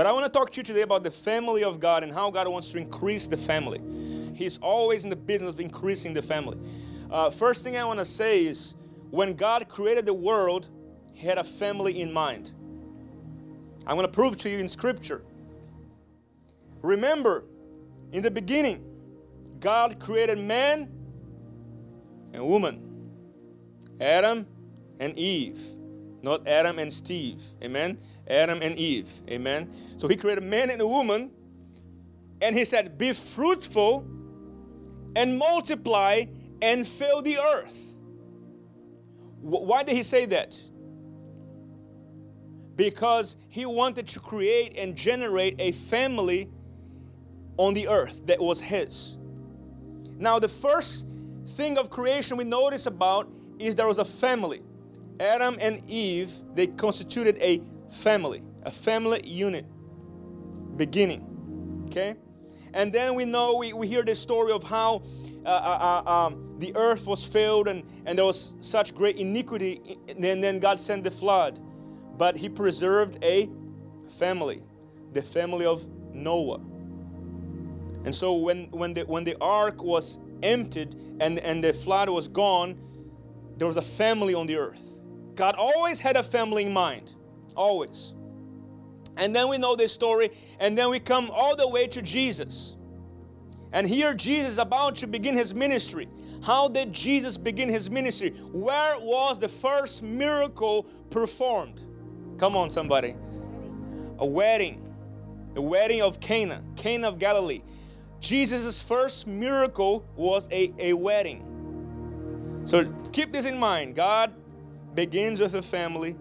But I want to talk to you today about the family of God and how God wants to increase the family. He's always in the business of increasing the family. Uh, first thing I want to say is when God created the world, He had a family in mind. I'm going to prove to you in Scripture. Remember, in the beginning, God created man and woman, Adam and Eve, not Adam and Steve. Amen. Adam and Eve. Amen. So He created a man and a woman, and He said, Be fruitful and multiply and fill the earth. Why did He say that? Because He wanted to create and generate a family on the earth that was His. Now, the first thing of creation we notice about is there was a family. Adam and Eve, they constituted a family, a family unit, beginning. Okay? And then we know, we, we hear the story of how uh, uh, uh, um, the earth was filled and, and there was such great iniquity, and then God sent the flood. But He preserved a family, the family of Noah. And so when, when, the, when the ark was emptied and, and the flood was gone, there was a family on the earth. God always had a family in mind. Always. And then we know this story, and then we come all the way to Jesus. And here Jesus is about to begin his ministry. How did Jesus begin his ministry? Where was the first miracle performed? Come on, somebody. A wedding. A wedding of Cana, Cana of Galilee. Jesus' first miracle was a, a wedding. So keep this in mind. God begins with a family,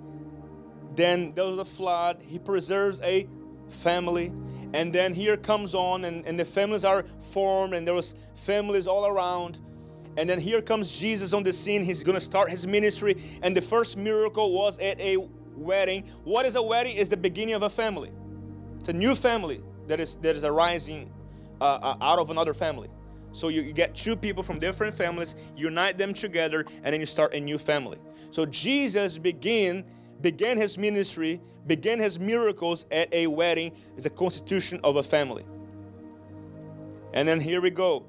then there was a flood, He preserves a family, and then here comes on, and, and the families are formed, and there was families all around. And then here comes Jesus on the scene. He's going to start his ministry. And the first miracle was at a wedding. What is a wedding? Is the beginning of a family. It's a new family that is that is arising uh, uh, out of another family. So you, you get two people from different families, unite them together, and then you start a new family. So Jesus began began his ministry, began his miracles at a wedding as a constitution of a family. And then here we go.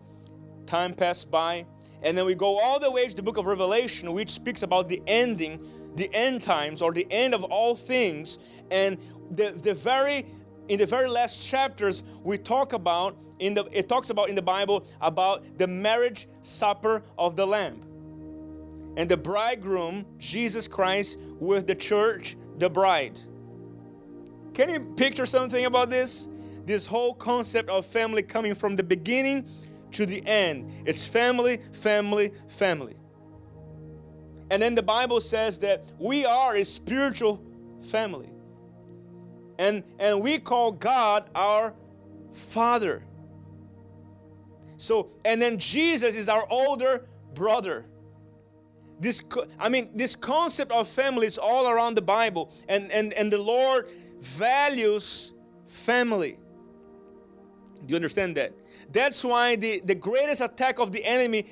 Time passed by, and then we go all the way to the book of Revelation, which speaks about the ending, the end times, or the end of all things. And the, the very in the very last chapters, we talk about in the it talks about in the Bible about the marriage supper of the Lamb. And the bridegroom, Jesus Christ, with the church, the bride. Can you picture something about this? This whole concept of family coming from the beginning to the end. It's family, family, family. And then the Bible says that we are a spiritual family. And, and we call God our Father. So, and then Jesus is our older brother. This, I mean, this concept of family is all around the Bible, and, and, and the Lord values family. Do you understand that? That's why the, the greatest attack of the enemy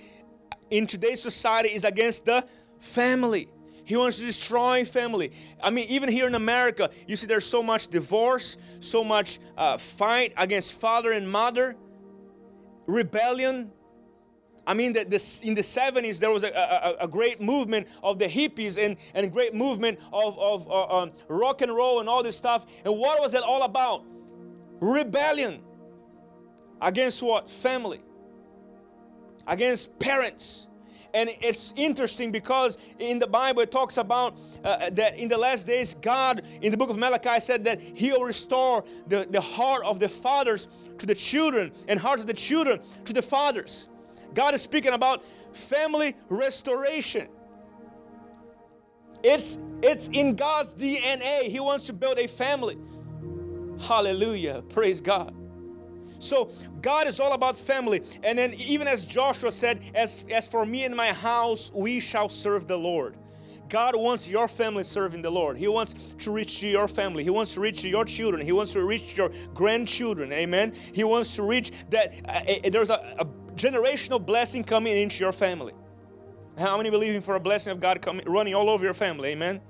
in today's society is against the family. He wants to destroy family. I mean, even here in America, you see there's so much divorce, so much uh, fight against father and mother, rebellion. I mean, that this, in the 70s, there was a, a, a, great movement of the hippies and, and great movement of, of uh, um, rock and roll and all this stuff. And what was it all about? Rebellion. Against what? Family. Against parents and it's interesting because in the Bible it talks about uh, that in the last days, God, in the book of Malachi, said that He'll restore the, the heart of the fathers to the children and heart of the children to the fathers. God is speaking about family restoration. It's, it's in God's DNA. He wants to build a family. Hallelujah. Praise God. So God is all about family. And then even as Joshua said, as, as for me and my house, we shall serve the Lord. God wants your family serving the Lord. He wants to reach your family. He wants to reach your children. He wants to reach your grandchildren. Amen. He wants to reach that uh, there's a, a, generational blessing coming into your family. How many believing for a blessing of God coming running all over your family? Amen.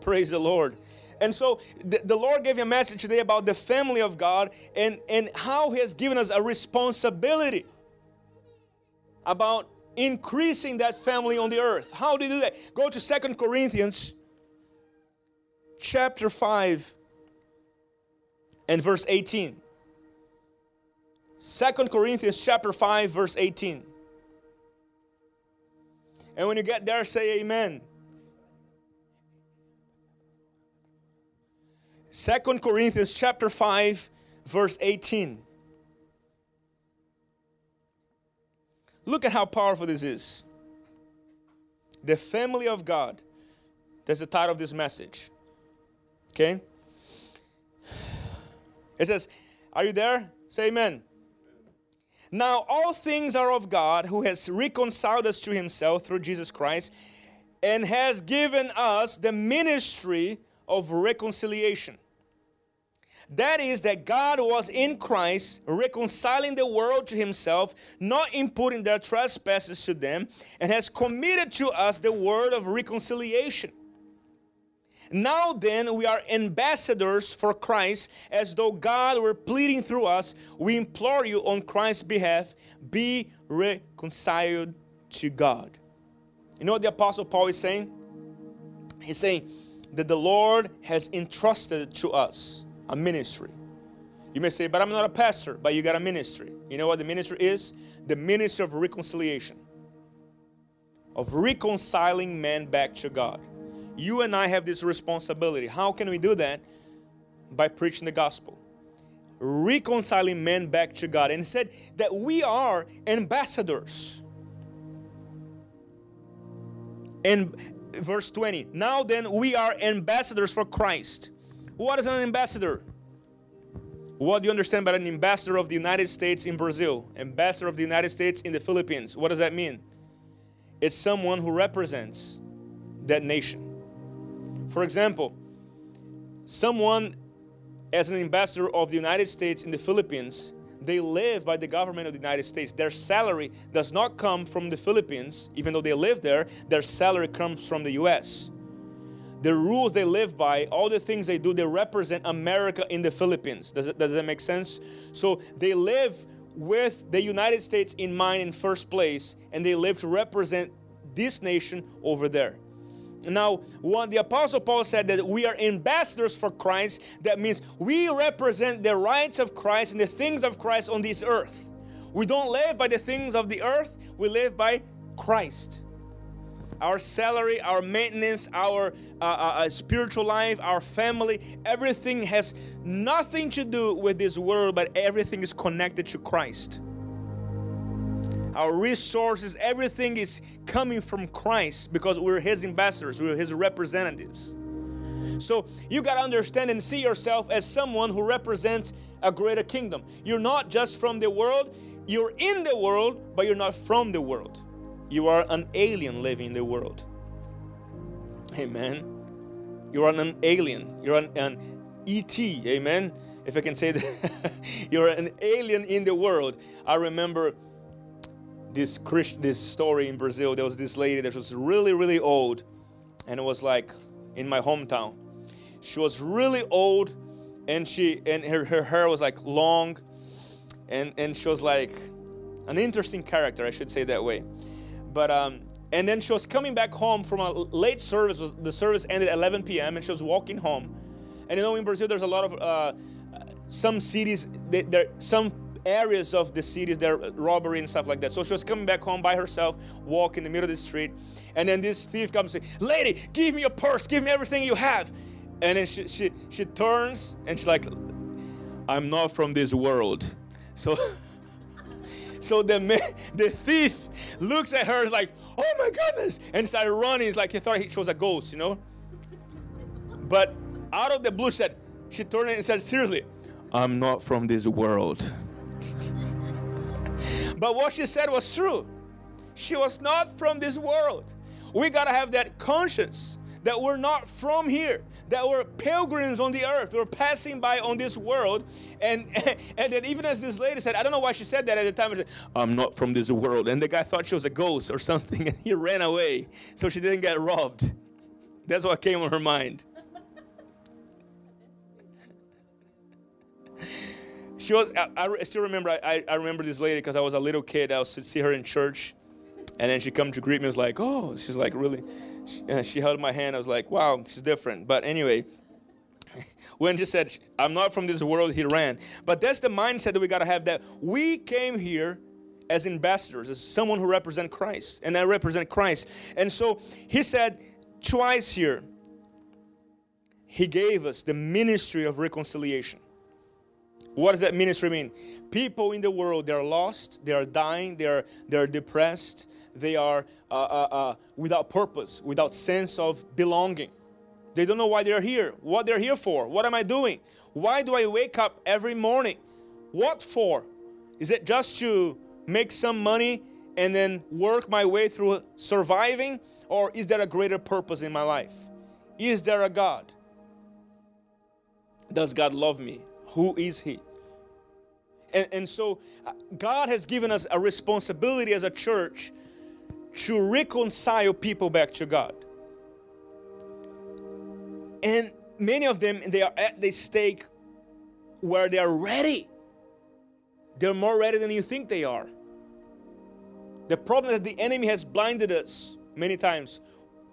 Praise the Lord. And so the, the Lord gave me a message today about the family of God and, and how He has given us a responsibility about increasing that family on the earth. How do you do that? Go to Second Corinthians chapter 5 and verse 18. 2 Corinthians chapter 5 verse 18. And when you get there say amen. 2 Corinthians chapter 5 verse 18. Look at how powerful this is. The family of God. That's the title of this message. Okay? It says, Are you there? Say amen. Now, all things are of God who has reconciled us to himself through Jesus Christ and has given us the ministry of reconciliation. That is, that God was in Christ reconciling the world to himself, not imputing their trespasses to them, and has committed to us the word of reconciliation. Now then, we are ambassadors for Christ, as though God were pleading through us. We implore you on Christ's behalf, be reconciled to God. You know what the Apostle Paul is saying? He's saying that the Lord has entrusted to us a ministry. You may say, but I'm not a pastor, but you got a ministry. You know what the ministry is? The ministry of reconciliation, of reconciling man back to God. You and I have this responsibility. How can we do that? By preaching the gospel, reconciling men back to God. And said that we are ambassadors. And verse 20, now then we are ambassadors for Christ. What is an ambassador? What do you understand by an ambassador of the United States in Brazil? Ambassador of the United States in the Philippines. What does that mean? It's someone who represents that nation. For example, someone as an ambassador of the United States in the Philippines, they live by the government of the United States. Their salary does not come from the Philippines, even though they live there, their salary comes from the US. The rules they live by, all the things they do, they represent America in the Philippines. Does, does that make sense? So they live with the United States in mind in first place, and they live to represent this nation over there. Now, what the Apostle Paul said that we are ambassadors for Christ, that means we represent the rights of Christ and the things of Christ on this earth. We don't live by the things of the earth, we live by Christ. Our salary, our maintenance, our uh, uh, uh spiritual life, our family, everything has nothing to do with this world, but everything is connected to Christ our resources, everything is coming from Christ because we're His ambassadors, we're His representatives. So you got to understand and see yourself as someone who represents a greater kingdom. You're not just from the world, you're in the world, but you're not from the world. You are an alien living in the world. Amen. You're an alien. You're an, an ET. Amen. If I can say that. you're an alien in the world. I remember this Christ, this story in Brazil. There was this lady that was really, really old, and it was like in my hometown. She was really old, and she and her, her hair was like long, and and she was like an interesting character, I should say that way. But um, and then she was coming back home from a late service. The service ended at 11 p.m. and she was walking home. And you know, in Brazil, there's a lot of uh, some cities. There, some areas of the cities there robbery and stuff like that. So she was coming back home by herself walk in the middle of the street. And then this thief comes and says lady give me your purse give me everything you have. And then she, she, she turns and she's like i'm not from this world. So so the man, the thief looks at her like oh my goodness and started running. It's like he thought she was a ghost you know? But out of the blue said she turned and said seriously i'm not from this world but what she said was true. She was not from this world. We got to have that conscience that we're not from here, that we're pilgrims on the earth, we're passing by on this world. And, and then, even as this lady said, I don't know why she said that at the time, said, I'm not from this world. And the guy thought she was a ghost or something, and he ran away so she didn't get robbed. That's what came on her mind. she was. I, I still remember. I, I remember this lady because I was a little kid. I to see her in church, and then she come to greet me. I was like, oh, she's like really. She, she held my hand. I was like, wow, she's different. But anyway, when she said, I'm not from this world, he ran. But that's the mindset that we got to have that we came here as ambassadors, as someone who represent Christ, and I represent Christ. And so he said twice here, he gave us the ministry of reconciliation. What does that ministry mean? People in the world, they're lost, they are dying, they are, they are depressed, they are uh, uh, uh, without purpose, without sense of belonging. They don't know why they're here, what they're here for. What am I doing? Why do I wake up every morning? What for? Is it just to make some money and then work my way through surviving? Or is there a greater purpose in my life? Is there a God? Does God love me? Who is He? And, and so uh, God has given us a responsibility as a church to reconcile people back to God. And many of them, they are at the stake where they are ready. They're more ready than you think they are. The problem is that the enemy has blinded us many times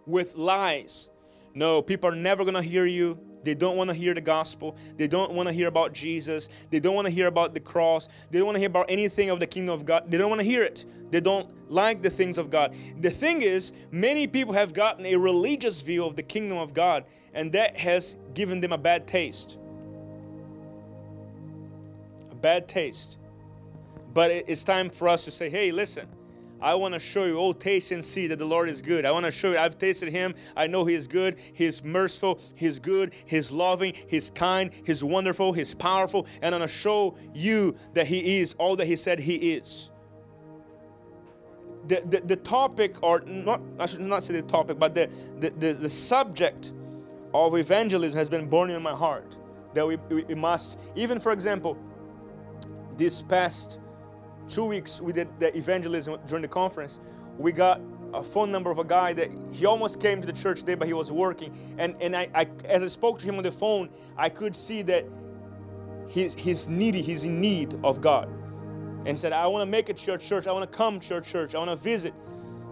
with lies. No, people are never going to hear you. They don't want to hear the gospel. They don't want to hear about Jesus. They don't want to hear about the cross. They don't want to hear about anything of the kingdom of God. They don't want to hear it. They don't like the things of God. The thing is, many people have gotten a religious view of the kingdom of God, and that has given them a bad taste. A bad taste. But it's time for us to say, hey, listen, I want to show you, oh, taste and see that the Lord is good. I want to show you, I've tasted Him. I know He is good. He's merciful. He's good. He's loving. He's kind. He's wonderful. He's powerful. And I'm going to show you that He is all that He said He is. The, the, the topic, or not, I should not say the topic, but the, the, the, the subject of evangelism has been burning in my heart. That we, we must, even for example, this past two weeks we did the evangelism during the conference, we got a phone number of a guy that he almost came to the church today, but he was working. And, and I, I as I spoke to him on the phone, I could see that he's, he's needy, he's in need of God. And said, I want to make a church, church. I want to come church, church. I want to visit,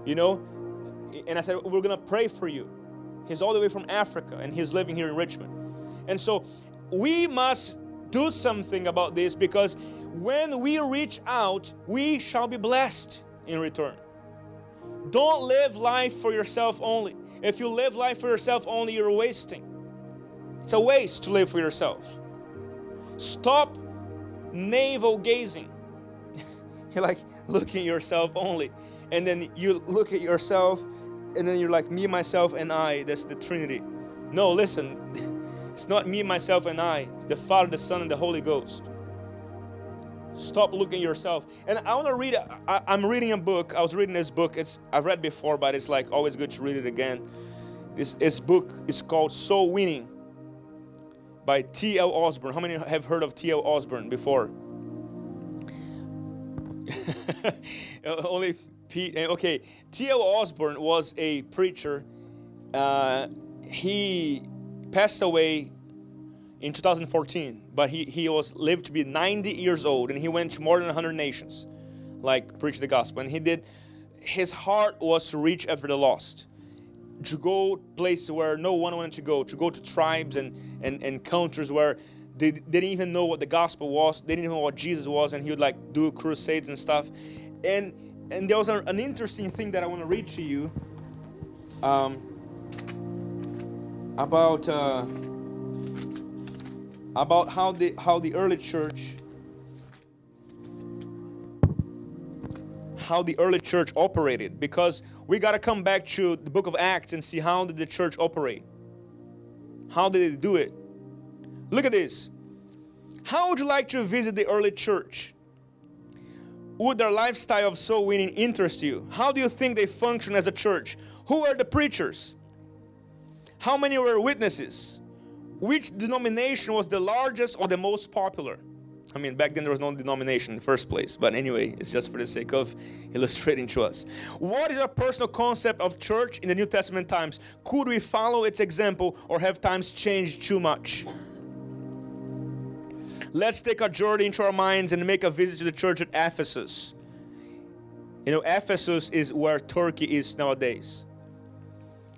you know. And I said, we're going to pray for you. He's all the way from Africa and he's living here in Richmond. And so we must do something about this because when we reach out, we shall be blessed in return. Don't live life for yourself only. If you live life for yourself only, you're wasting. It's a waste to live for yourself. Stop navel gazing. you're like looking yourself only. And then you look at yourself, and then you're like, me, myself, and I. That's the Trinity. No, listen. It's not me, myself, and I. It's the Father, the Son, and the Holy Ghost. Stop looking yourself. And I want to read. I, am reading a book. I was reading this book. It's I've read before, but it's like always good to read it again. This, this book is called Soul Winning by T.L. Osborn. How many have heard of T.L. Osborn before? Only Pete. Okay, T.L. Osborn was a preacher. Uh, he passed away in 2014, but he, he was lived to be 90 years old and he went to more than 100 nations, like preach the gospel. And he did, his heart was to reach after the lost, to go places where no one wanted to go, to go to tribes and, and, and countries where they, they didn't even know what the gospel was, they didn't even know what Jesus was, and he would like do crusades and stuff. And and there was a, an interesting thing that I want to read to you um, about. Uh, about how the how the early church how the early church operated. Because we got to come back to the book of acts and see how did the church operate. How did they do it? Look at this. How would you like to visit the early church? Would their lifestyle of soul winning interest you? How do you think they function as a church? Who are the preachers how many were witnesses which denomination was the largest or the most popular? I mean, back then there was no denomination in the first place, but anyway, it's just for the sake of illustrating to us. What is our personal concept of church in the New Testament times? Could we follow its example or have times changed too much? Let's take a journey into our minds and make a visit to the church at Ephesus. You know, Ephesus is where Turkey is nowadays.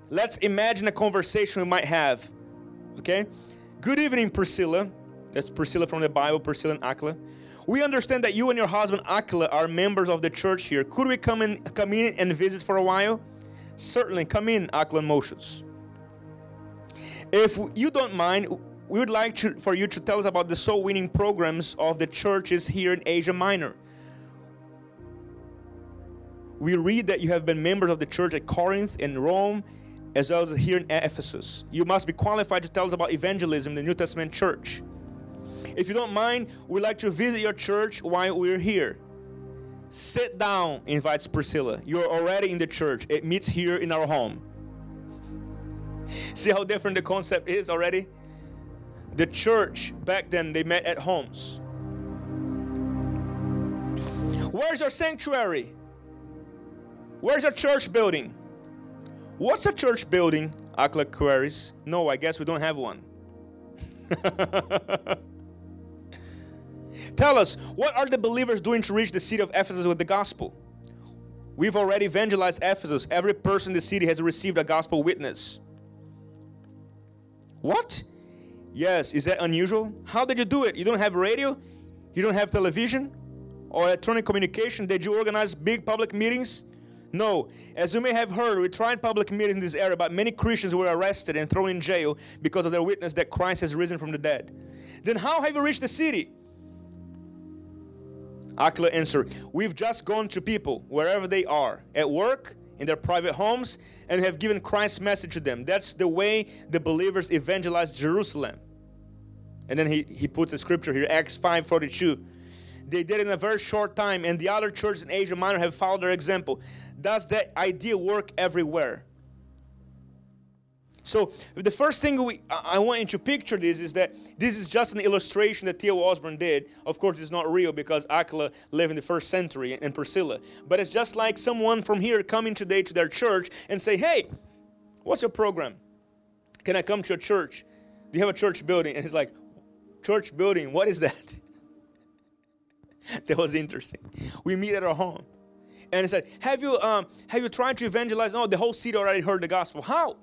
Let's imagine a conversation we might have. Okay? Good evening, Priscilla. That's Priscilla from the Bible, Priscilla and Aquila. We understand that you and your husband Aquila are members of the church here. Could we come in, come in and visit for a while? Certainly, come in, Aquila and Moses. If you don't mind, we would like to, for you to tell us about the soul winning programs of the churches here in Asia Minor. We read that you have been members of the church at Corinth and Rome, as well as here in Ephesus. You must be qualified to tell us about evangelism in the New Testament church. If you don't mind, we'd like to visit your church while we're here. Sit down, invites Priscilla. You're already in the church. It meets here in our home. See how different the concept is already? The church back then, they met at homes. Where's your sanctuary? Where's your church building? What's a church building? Aquila queries. No, I guess we don't have one. Tell us, what are the believers doing to reach the city of Ephesus with the gospel? We've already evangelized Ephesus. Every person in the city has received a gospel witness. What? Yes, is that unusual? How did you do it? You don't have radio? You don't have television or electronic communication? Did you organize big public meetings? No. As you may have heard, we tried public meetings in this area, but many Christians were arrested and thrown in jail because of their witness that Christ has risen from the dead. Then how have you reached the city? Aquila answered, We've just gone to people wherever they are, at work, in their private homes, and have given Christ's message to them. That's the way the believers evangelized Jerusalem. And then he, he puts a scripture here, Acts 5:42. They did it in a very short time, and the other churches in Asia Minor have followed their example. Does that idea work everywhere? So the first thing we, I want you to picture this is that this is just an illustration that T.L. Osborn did. Of course, it's not real because Aquila lived in the first century and Priscilla. But it's just like someone from here coming today to their church and say, hey, what's your program? Can I come to your church? Do you have a church building? And he's like, church building, what is that? that was interesting. We meet at our home. And he said, have you, um, have you tried to evangelize? No, the whole city already heard the gospel. How?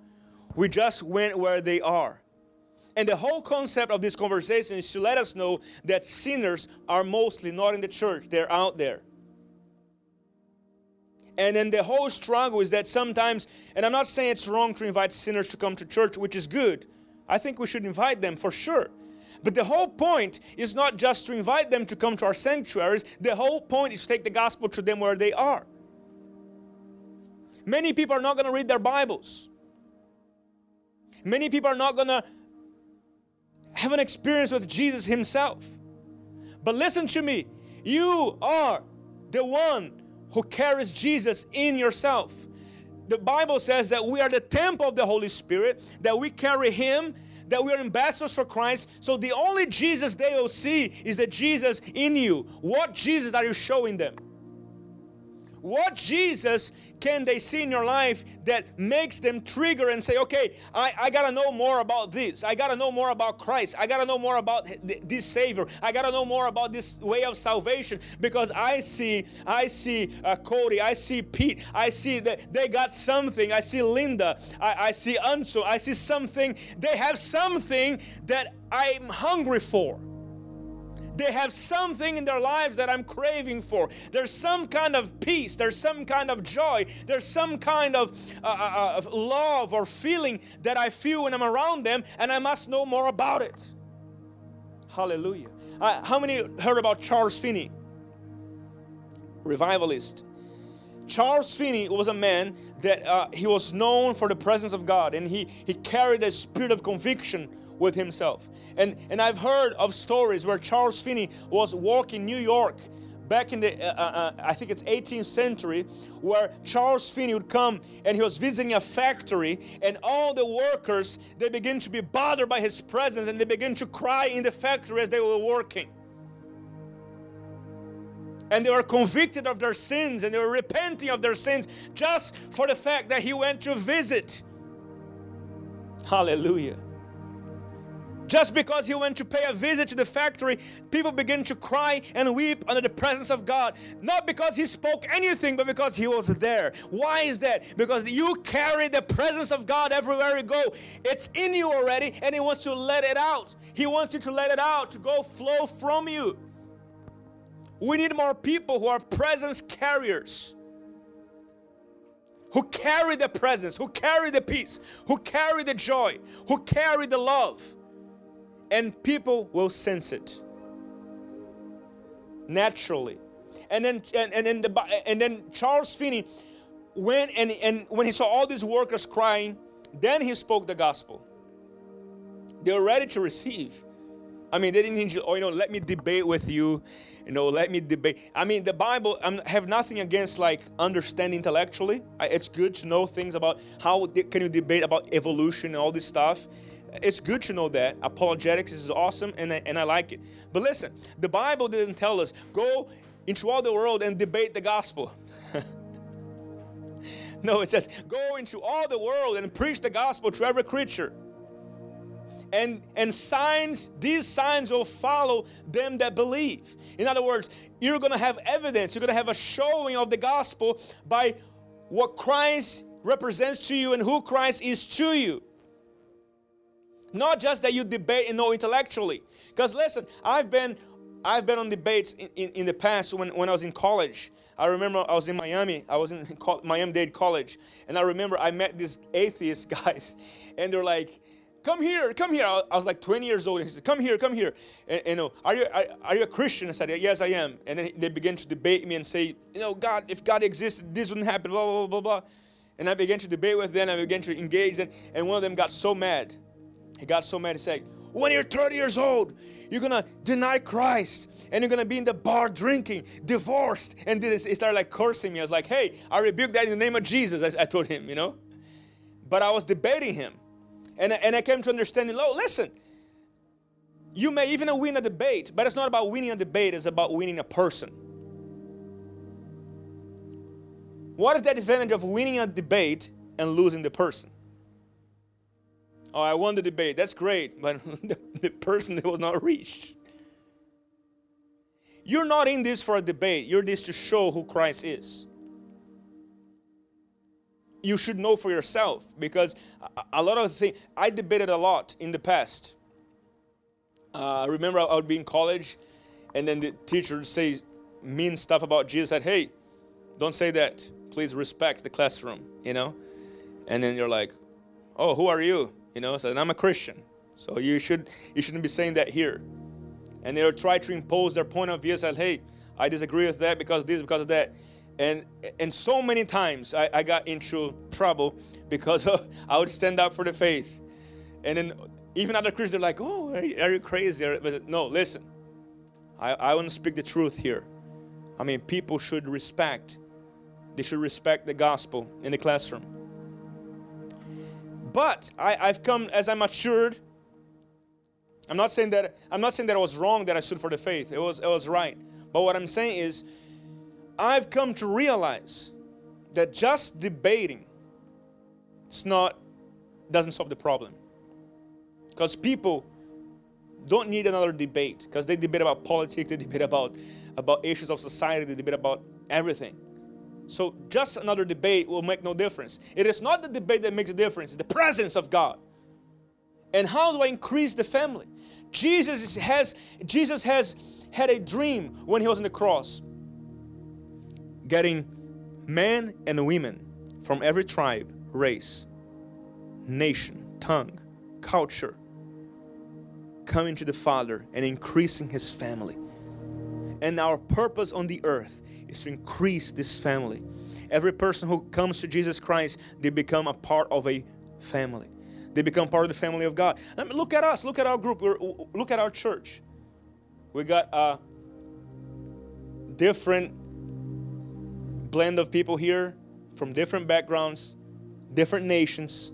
We just went where they are. And the whole concept of this conversation is to let us know that sinners are mostly not in the church, they're out there. And then the whole struggle is that sometimes, and I'm not saying it's wrong to invite sinners to come to church, which is good. I think we should invite them for sure. But the whole point is not just to invite them to come to our sanctuaries, the whole point is to take the gospel to them where they are. Many people are not going to read their Bibles. Many people are not going to have an experience with Jesus Himself. But listen to me you are the one who carries Jesus in yourself. The Bible says that we are the temple of the Holy Spirit, that we carry Him, that we are ambassadors for Christ. So the only Jesus they will see is the Jesus in you. What Jesus are you showing them? What Jesus can they see in your life that makes them trigger and say, okay, I, I got to know more about this. I got to know more about Christ. I got to know more about this Savior. I got to know more about this way of salvation because I see, I see uh, Cody, I see Pete, I see that they got something. I see Linda, I, I see Anso, I see something. They have something that I'm hungry for. They have something in their lives that I'm craving for. There's some kind of peace, there's some kind of joy, there's some kind of, uh, uh, uh, love or feeling that I feel when I'm around them, and I must know more about it. Hallelujah. Uh, how many heard about Charles Finney? Revivalist. Charles Finney was a man that uh, he was known for the presence of God and he, he carried a spirit of conviction with himself. And, and I've heard of stories where Charles Finney was walking New York back in the, uh, uh, uh I think it's 18th century, where Charles Finney would come and he was visiting a factory, and all the workers they begin to be bothered by his presence, and they begin to cry in the factory as they were working. And they were convicted of their sins, and they were repenting of their sins just for the fact that he went to visit. Hallelujah. Just because he went to pay a visit to the factory, people begin to cry and weep under the presence of God. Not because he spoke anything, but because he was there. Why is that? Because you carry the presence of God everywhere you go. It's in you already, and he wants to let it out. He wants you to let it out, to go flow from you. We need more people who are presence carriers who carry the presence, who carry the peace, who carry the joy, who carry the love and people will sense it naturally. And then and, and, and, the, and then Charles Finney went and, and when he saw all these workers crying, then he spoke the gospel. They were ready to receive. I mean, they didn't need you, oh, you know, let me debate with you, you know, let me debate. I mean, the Bible, I have nothing against like understanding intellectually. It's good to know things about how can you debate about evolution and all this stuff it's good to know that. Apologetics is awesome and I, and I like it. But listen, the Bible didn't tell us go into all the world and debate the gospel. no, it says go into all the world and preach the gospel to every creature. And, and signs, these signs will follow them that believe. In other words, you're going to have evidence, you're going to have a showing of the gospel by what Christ represents to you and who Christ is to you. Not just that you debate and know intellectually. Because listen, I've been I've been on debates in, in, in, the past when, when I was in college. I remember I was in Miami. I was in Miami-Dade College. And I remember I met these atheist guys. And they're like, come here, come here. I was like 20 years old. And he said, come here, come here. And, you know, are you, are, are, you a Christian? I said, yes, I am. And then they began to debate me and say, you know, God, if God existed, this wouldn't happen, blah, blah, blah, blah. Blah. And I began to debate with them. I began to engage them. And one of them got so mad he got so mad, he said, When you're 30 years old, you're gonna deny Christ and you're gonna be in the bar drinking, divorced. And this, he started like cursing me. I was like, Hey, I rebuke that in the name of Jesus, I, I told him, you know. But I was debating him. And, and I came to understanding, oh, listen, you may even win a debate, but it's not about winning a debate, it's about winning a person. What is the advantage of winning a debate and losing the person? Oh, I won the debate. That's great. But the, person that was not reached. You're not in this for a debate. You're in this to show who Christ is. You should know for yourself because a, lot of things, I debated a lot in the past. Uh, I remember I would be in college and then the teacher would say mean stuff about Jesus. Said, hey, don't say that. Please respect the classroom, you know? And then you're like, oh, who are you? You know, said, I'm a Christian. So you should you shouldn't be saying that here. And they'll try to impose their point of view, said, hey, I disagree with that because this, because of that. And and so many times I, I got into trouble because of, I would stand up for the faith. And then even other Christians are like, oh, are you, are you crazy? But no, listen. I, I want to speak the truth here. I mean, people should respect. They should respect the gospel in the classroom. But I, I've come as I matured. I'm not saying that I'm not saying that it was wrong that I stood for the faith. It was it was right. But what I'm saying is I've come to realize that just debating it's not doesn't solve the problem. Because people don't need another debate because they debate about politics, they debate about about issues of society, they debate about everything. So just another debate will make no difference. It is not the debate that makes a difference, it's the presence of God. And how do I increase the family? Jesus has Jesus has had a dream when he was on the cross. Getting men and women from every tribe, race, nation, tongue, culture coming to the Father and increasing his family. And our purpose on the earth is to increase this family. Every person who comes to Jesus Christ, they become a part of a family. They become part of the family of God. I mean, look at us. Look at our group. Look at our church. We got a different blend of people here from different backgrounds, different nations,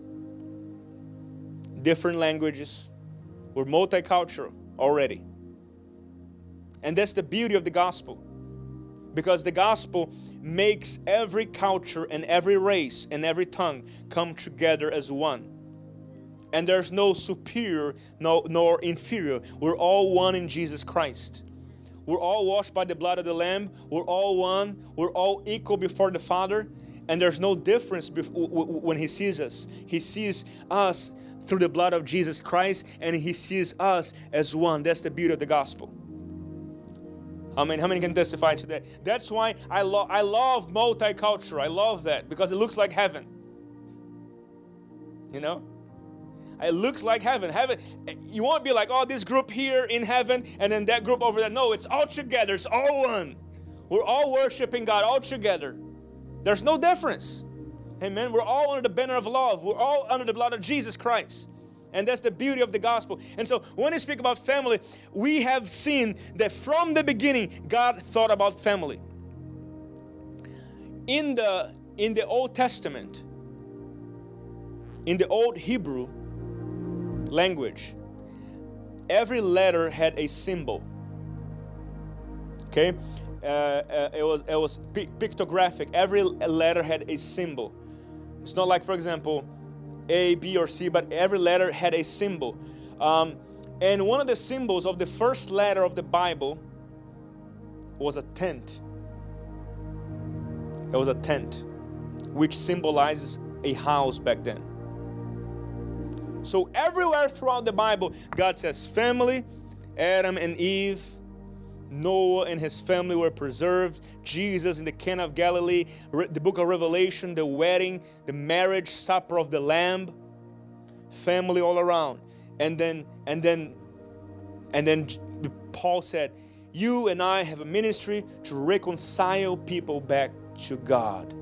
different languages. We're multicultural already. And that's the beauty of the gospel because the gospel makes every culture and every race and every tongue come together as one. And there's no superior no, nor inferior. We're all one in Jesus Christ. We're all washed by the blood of the Lamb. We're all one. We're all equal before the Father. And there's no difference when He sees us. He sees us through the blood of Jesus Christ and He sees us as one. That's the beauty of the gospel. I mean, how many can testify to that? That's why I, lo- I love multicultural. I love that because it looks like heaven. You know? It looks like heaven. Heaven, you won't be like, oh, this group here in heaven and then that group over there. No, it's all together. It's all one. We're all worshiping God all together. There's no difference. Amen. We're all under the banner of love. We're all under the blood of Jesus Christ. And that's the beauty of the gospel. And so when we speak about family, we have seen that from the beginning, God thought about family. In the in the Old Testament, in the old Hebrew language, every letter had a symbol. Okay? Uh, uh, it was it was pictographic. Every letter had a symbol. It's not like, for example, A, B, or C, but every letter had a symbol. Um, and one of the symbols of the first letter of the Bible was a tent. It was a tent, which symbolizes a house back then. So, everywhere throughout the Bible, God says family, Adam and Eve, Noah and his family were preserved. Jesus in the Cana of Galilee, the book of Revelation, the wedding, the marriage supper of the Lamb, family all around. And then, and then, and then Paul said, You and I have a ministry to reconcile people back to God.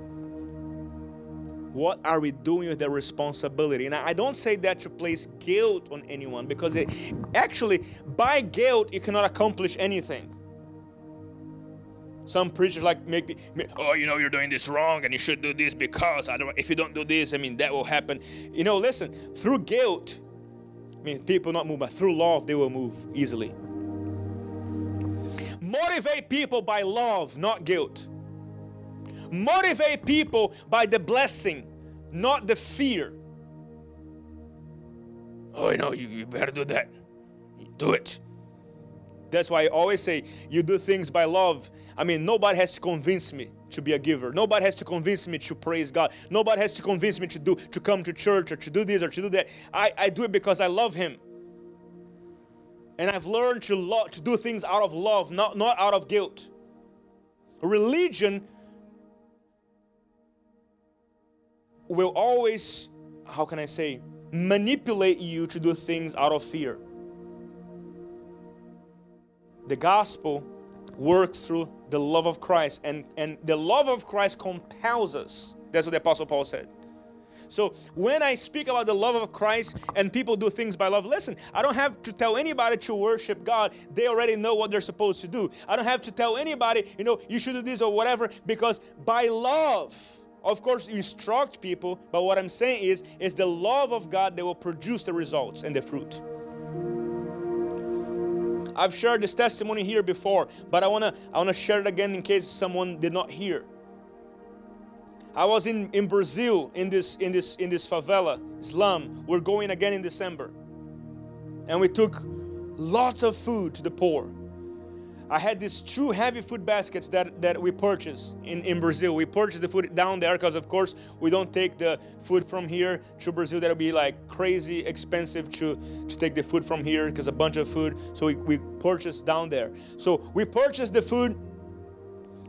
What are we doing with that responsibility? And I don't say that to place guilt on anyone because it, actually, by guilt, you cannot accomplish anything. Some preachers like make me, oh, you know, you're doing this wrong and you should do this because I don't, if you don't do this, I mean, that will happen. You know, listen, through guilt, I mean, people not move, but through love, they will move easily. Motivate people by love, not guilt. Motivate people by the blessing, not the fear. Oh, you know, you, you better do that. Do it. That's why I always say you do things by love. I mean, nobody has to convince me to be a giver. Nobody has to convince me to praise God. Nobody has to convince me to do to come to church or to do this or to do that. I, I do it because I love Him. And I've learned to love, to do things out of love, not, not out of guilt. Religion will always, how can I say, manipulate you to do things out of fear the gospel works through the love of Christ, and, and the love of Christ compels us. That's what the Apostle Paul said. So when I speak about the love of Christ and people do things by love, listen, I don't have to tell anybody to worship God. They already know what they're supposed to do. I don't have to tell anybody, you know, you should do this or whatever, because by love, of course, you instruct people, but what I'm saying is, is the love of God that will produce the results and the fruit. I've shared this testimony here before, but I wanna I wanna share it again in case someone did not hear. I was in, in Brazil in this in this in this favela, slum. We're going again in December. And we took lots of food to the poor. I had these two heavy food baskets that, that we purchased in, in Brazil. We purchased the food down there because, of course, we don't take the food from here to Brazil. That would be like crazy expensive to, to take the food from here because a bunch of food. So we, we purchased down there. So we purchased the food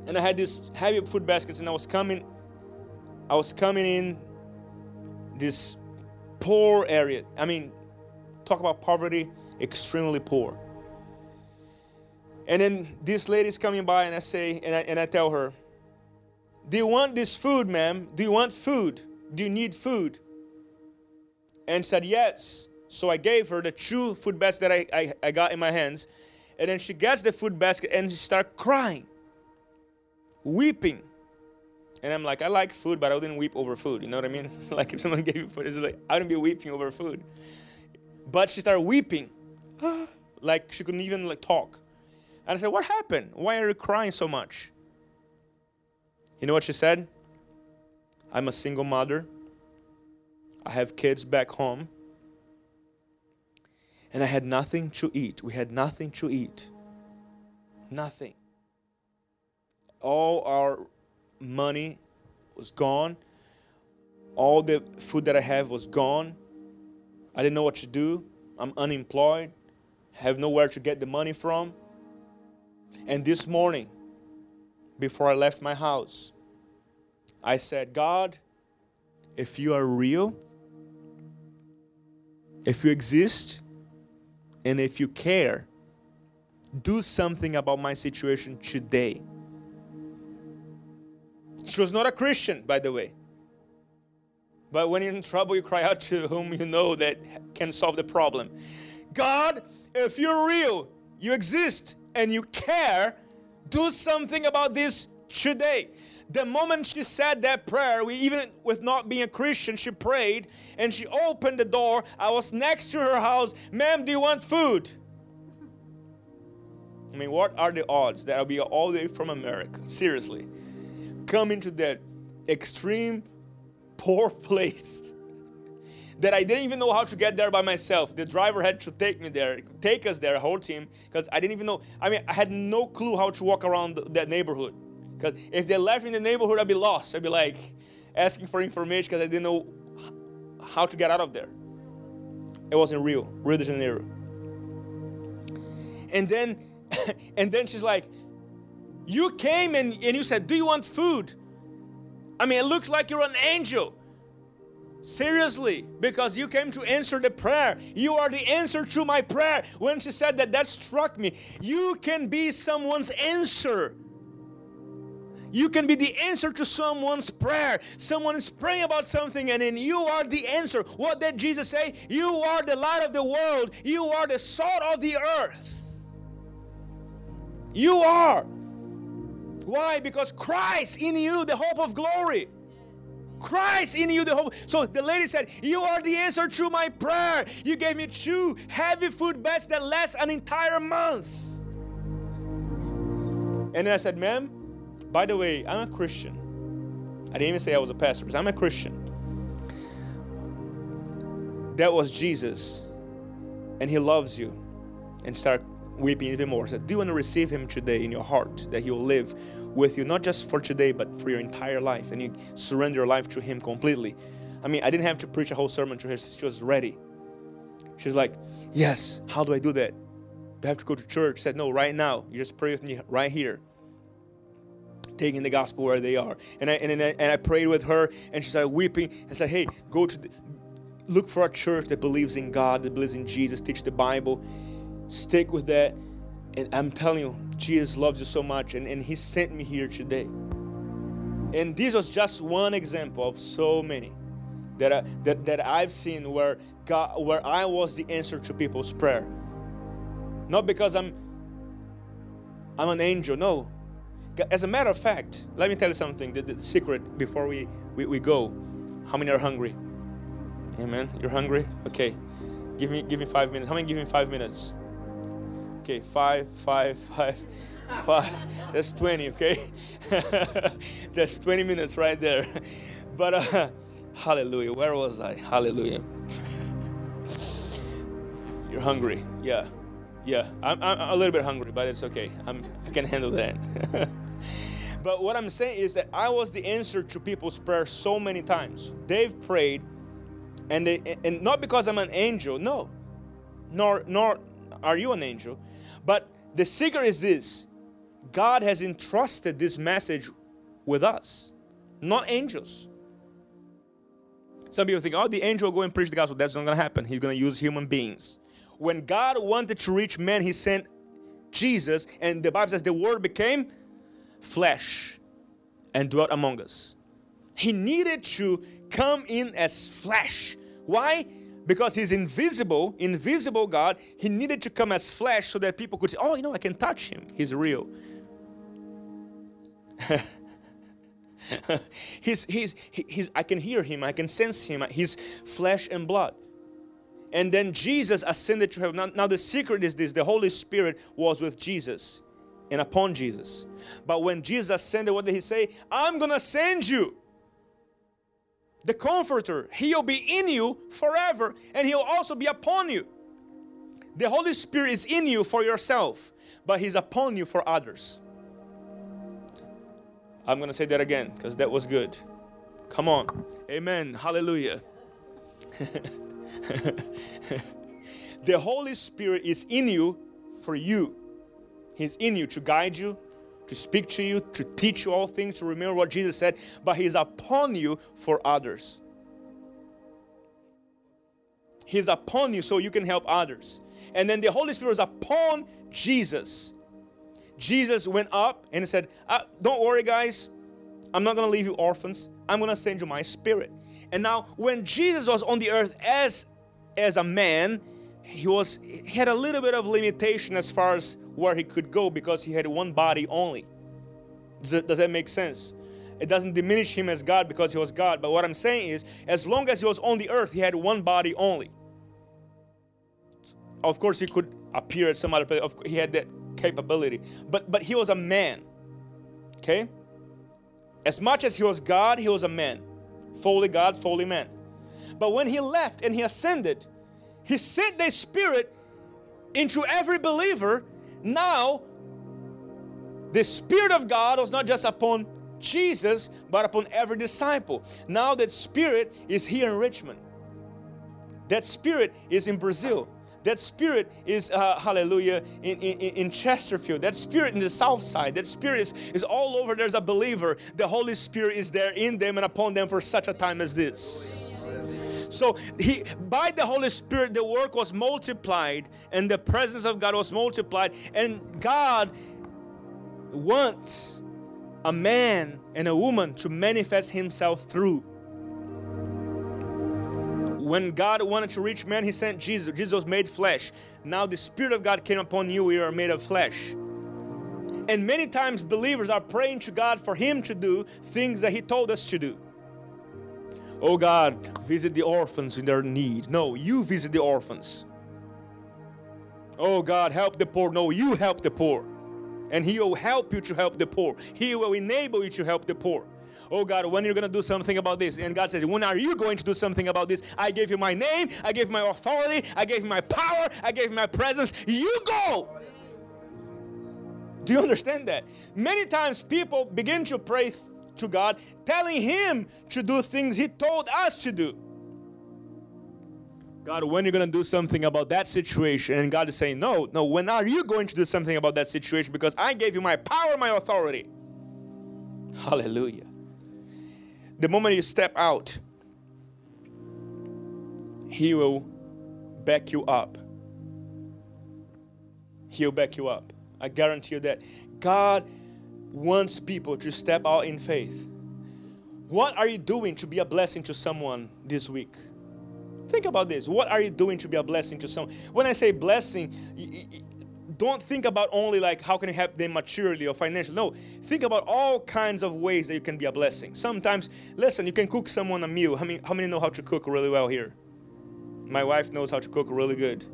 and I had these heavy food baskets and I was coming, I was coming in this poor area. I mean, talk about poverty, extremely poor. And then this lady's coming by, and I say, and I, and I tell her, Do you want this food, ma'am? Do you want food? Do you need food? And said, Yes. So I gave her the two food baskets that I, I, I got in my hands. And then she gets the food basket and she starts crying, weeping. And I'm like, I like food, but I wouldn't weep over food. You know what I mean? like if someone gave me food, it's like, I wouldn't be weeping over food. But she started weeping, like she couldn't even like talk. And I said, What happened? Why are you crying so much? You know what she said? I'm a single mother. I have kids back home. And I had nothing to eat. We had nothing to eat. Nothing. All our money was gone. All the food that I have was gone. I didn't know what to do. I'm unemployed, have nowhere to get the money from. And this morning, before I left my house, I said, God, if you are real, if you exist, and if you care, do something about my situation today. She was not a Christian, by the way. But when you're in trouble, you cry out to whom you know that can solve the problem. God, if you're real, you exist, and you care, do something about this today. The moment she said that prayer, we even with not being a Christian, she prayed and she opened the door. I was next to her house. Ma'am, do you want food? I mean, what are the odds that I'll be all the way from America? Seriously. Come into that extreme poor place that I didn't even know how to get there by myself. The driver had to take me there, take us there, whole team, because I didn't even know. I mean, I had no clue how to walk around that neighborhood. Because if they left me in the neighborhood, I'd be lost. I'd be like asking for information because I didn't know how to get out of there. It wasn't real, Rio de Janeiro. And then, and then she's like, "You came and, and you said, do you want food?" I mean, it looks like you're an angel. Seriously, because you came to answer the prayer. You are the answer to my prayer. When she said that, that struck me. You can be someone's answer. You can be the answer to someone's prayer. Someone is praying about something and then you are the answer. What did Jesus say? You are the light of the world. You are the salt of the earth. You are. Why? Because Christ in you, the hope of glory. Christ in you, the hope. So the lady said, You are the answer to my prayer. You gave me two heavy food beds that last an entire month. And then I said, Ma'am, by the way, I'm a Christian. I didn't even say I was a pastor because I'm a Christian. That was Jesus. And he loves you. And start weeping even more. Said, Do you want to receive him today in your heart? That he will live with you, not just for today, but for your entire life. And you surrender your life to him completely. I mean, I didn't have to preach a whole sermon to her. She was ready. She was like, Yes, how do I do that? Do I have to go to church? Said, No, right now. You just pray with me right here taking the gospel where they are. And I, and, I, and I prayed with her, and she started weeping and said, Hey, go to the, look for a church that believes in God, that believes in Jesus, teach the Bible. Stick with that. And I'm telling you, Jesus loves you so much, and, and He sent me here today. And this was just one example of so many that, I, that, that I've seen where, God, where I was the answer to people's prayer. Not because I'm, I'm an angel, no. As a matter of fact, let me tell you something the, the secret before we, we, we go. How many are hungry? Amen. You're hungry? Okay. Give me give me five minutes. How many give me five minutes? Okay, five, five, five, five. That's 20, okay? That's 20 minutes right there. But uh, hallelujah. Where was I? Hallelujah. You're hungry. Yeah. Yeah. I'm, I'm a little bit hungry, but it's okay. I'm, I can handle that. but what I'm saying is that I was the answer to people's prayers so many times. They've prayed, and they, and not because I'm an angel, no, nor nor are you an angel, but the secret is this: God has entrusted this message with us, not angels. Some people think, oh, the angel will go and preach the gospel. That's not going to happen. He's going to use human beings. When God wanted to reach men, He sent Jesus, and the Bible says the Word became flesh and dwelt among us. He needed to come in as flesh. Why? Because he's invisible, invisible God. He needed to come as flesh so that people could say, oh, you know, I can touch him. He's real. he's, he's, he's, I can hear him, I can sense him. He's flesh and blood. And then Jesus ascended to heaven. Now, now, the secret is this the Holy Spirit was with Jesus and upon Jesus. But when Jesus ascended, what did he say? I'm going to send you the Comforter. He'll be in you forever and he'll also be upon you. The Holy Spirit is in you for yourself, but He's upon you for others. I'm going to say that again because that was good. Come on. Amen. Hallelujah. the Holy Spirit is in you for you. He's in you to guide you, to speak to you, to teach you all things, to remember what Jesus said, but He's upon you for others. He's upon you so you can help others. And then the Holy Spirit was upon Jesus. Jesus went up and said, uh, Don't worry, guys. I'm not going to leave you orphans. I'm going to send you my spirit. And now, when Jesus was on the earth as, as a man, he was he had a little bit of limitation as far as where he could go because he had one body only. Does that, does that make sense? It doesn't diminish him as God because he was God. But what I'm saying is, as long as he was on the earth, he had one body only. Of course, he could appear at some other place. He had that capability. But but he was a man. Okay? As much as he was God, he was a man. Fully God, fully man. But when he left and he ascended, he sent the Spirit into every believer. Now, the Spirit of God was not just upon Jesus, but upon every disciple. Now that Spirit is here in Richmond. That Spirit is in Brazil. That spirit is, uh, hallelujah, in, in, in Chesterfield. That spirit in the south side. That spirit is, is all over. There's a believer. The Holy Spirit is there in them and upon them for such a time as this. So he by the Holy Spirit the work was multiplied and the presence of God was multiplied and God wants a man and a woman to manifest himself through when God wanted to reach man, He sent Jesus. Jesus was made flesh. Now the Spirit of God came upon you. you are made of flesh. And many times believers are praying to God for Him to do things that He told us to do. Oh God, visit the orphans in their need. No, you visit the orphans. Oh God, help the poor. No, you help the poor. And He will help you to help the poor. He will enable you to help the poor oh God, when are you going to do something about this? And God says, when are you going to do something about this? I gave you my name, I gave my authority, I gave my power, I gave my presence. You go. Do you understand that? Many times people begin to pray to God, telling Him to do things He told us to do. God, when are you going to do something about that situation? And God is saying, No, no, when are you going to do something about that situation? Because I gave you my power, my authority. Hallelujah the moment you step out, He will back you up. He'll back you up. I guarantee you that. God wants people to step out in faith. What are you doing to be a blessing to someone this week? Think about this. What are you doing to be a blessing to someone? When I say blessing, don't think about only like how can you help them materially or financially. No, think about all kinds of ways that you can be a blessing. Sometimes, listen, you can cook someone a meal. How many, how many know how to cook really well here? My wife knows how to cook really good.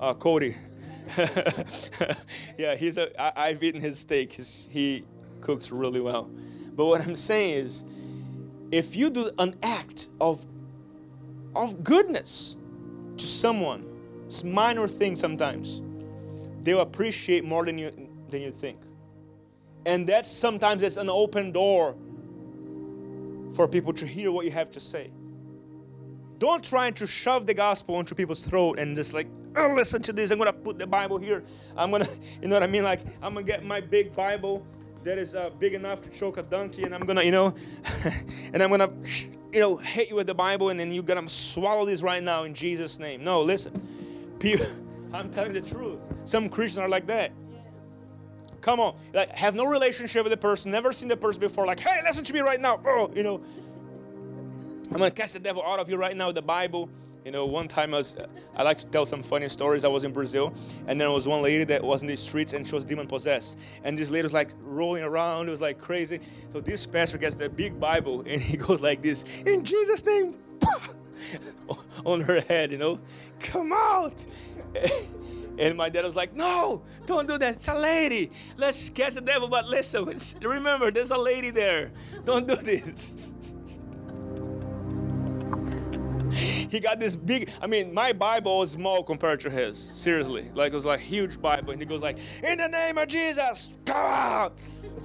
Uh, Cody. yeah, he's a. I, I've eaten his steak. He's, he cooks really well. But what I'm saying is, if you do an act of of goodness to someone, it's minor thing sometimes they'll appreciate more than you than you think. And that's sometimes it's an open door for people to hear what you have to say. Don't try to shove the gospel into people's throat and just like, oh, listen to this. I'm gonna put the Bible here. I'm gonna, you know what I mean? Like I'm gonna get my big Bible that is uh, big enough to choke a donkey, and I'm gonna, you know, and I'm gonna, you know, hit you with the Bible, and then you're gonna swallow this right now in Jesus' name. No, listen, people I'm telling the truth. Some Christians are like that. Come on, like have no relationship with the person, never seen the person before. Like, hey, listen to me right now. Oh, you know, I'm gonna cast the devil out of you right now with the Bible. You know, one time I was, I like to tell some funny stories. I was in Brazil, and there was one lady that was in the streets, and she was demon possessed. And this lady was like rolling around. It was like crazy. So this pastor gets the big Bible, and he goes like this: "In Jesus' name." on her head, you know, come out. And my dad was like, No, don't do that. It's a lady. Let's catch the devil. But listen, remember, there's a lady there. Don't do this. he got this big i mean my bible was small compared to his seriously. Like it was like huge bible and he goes like in the name of jesus come out.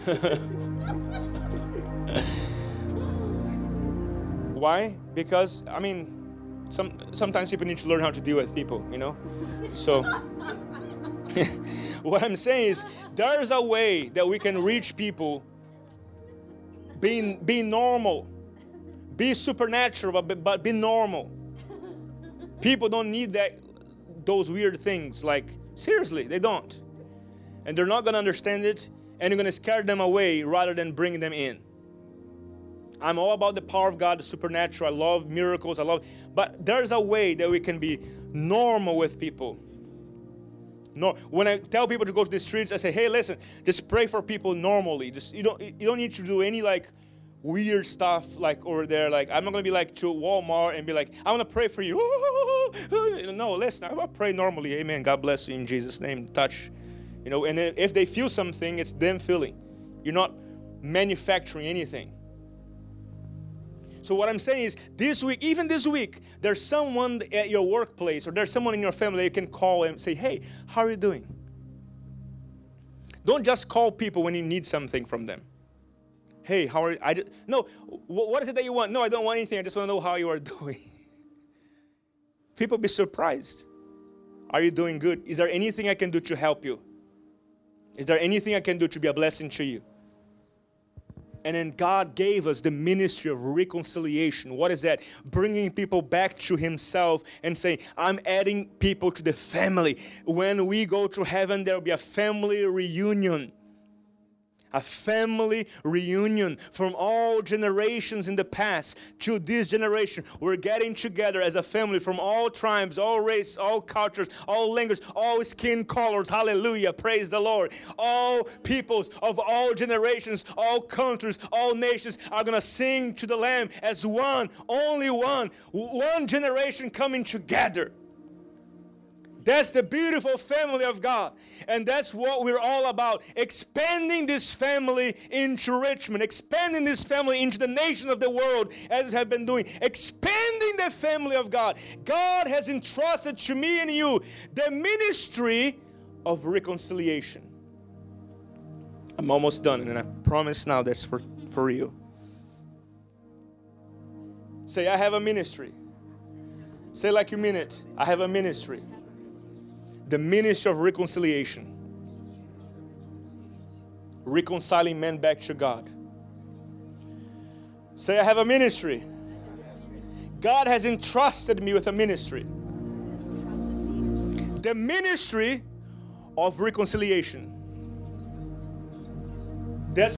Why? Because i mean some sometimes people need to learn how to deal with people you know? So what i'm saying is there's a way that we can reach people being being normal be supernatural, but, but be normal. People don't need that those weird things. Like, seriously, they don't. And they're not going to understand it, and you're going to scare them away rather than bring them in. I'm all about the power of God, the supernatural. I love miracles. I love, but there's a way that we can be normal with people. No, when I tell people to go to the streets, I say, "Hey, listen, just pray for people normally. Just you don't you don't need to do any like weird stuff like over there. Like I'm not gonna be like to Walmart and be like, I wanna pray for you. No, listen, I'm gonna pray normally. Amen. God bless you in Jesus' name. Touch. You know, and if they feel something, it's them feeling. You're not manufacturing anything. So what I'm saying is this week, even this week, there's someone at your workplace or there's someone in your family you can call and say, hey, how are you doing? Don't just call people when you need something from them. Hey, how are you? I just, no, what is it that you want? No, I don't want anything. I just want to know how you are doing. People be surprised. Are you doing good? Is there anything I can do to help you? Is there anything I can do to be a blessing to you? And then God gave us the ministry of reconciliation. What is that? Bringing people back to Himself and saying, I'm adding people to the family. When we go to heaven, there will be a family reunion a family reunion from all generations in the past to this generation. We're getting together as a family from all tribes, all races, all cultures, all languages, all skin colors. Hallelujah. Praise the Lord. All peoples of all generations, all countries, all nations are going to sing to the Lamb as one, only one, one generation coming together. That's the beautiful family of God. And that's what we're all about. Expanding this family into Richmond, expanding this family into the nation of the world as we have been doing, expanding the family of God. God has entrusted to me and you the ministry of reconciliation. I'm almost done, and I promise now that's for, for you. Say, I have a ministry. Say like you mean it. I have a ministry the ministry of reconciliation. Reconciling men back to God. Say, I have a ministry. God has entrusted me with a ministry. The ministry of reconciliation.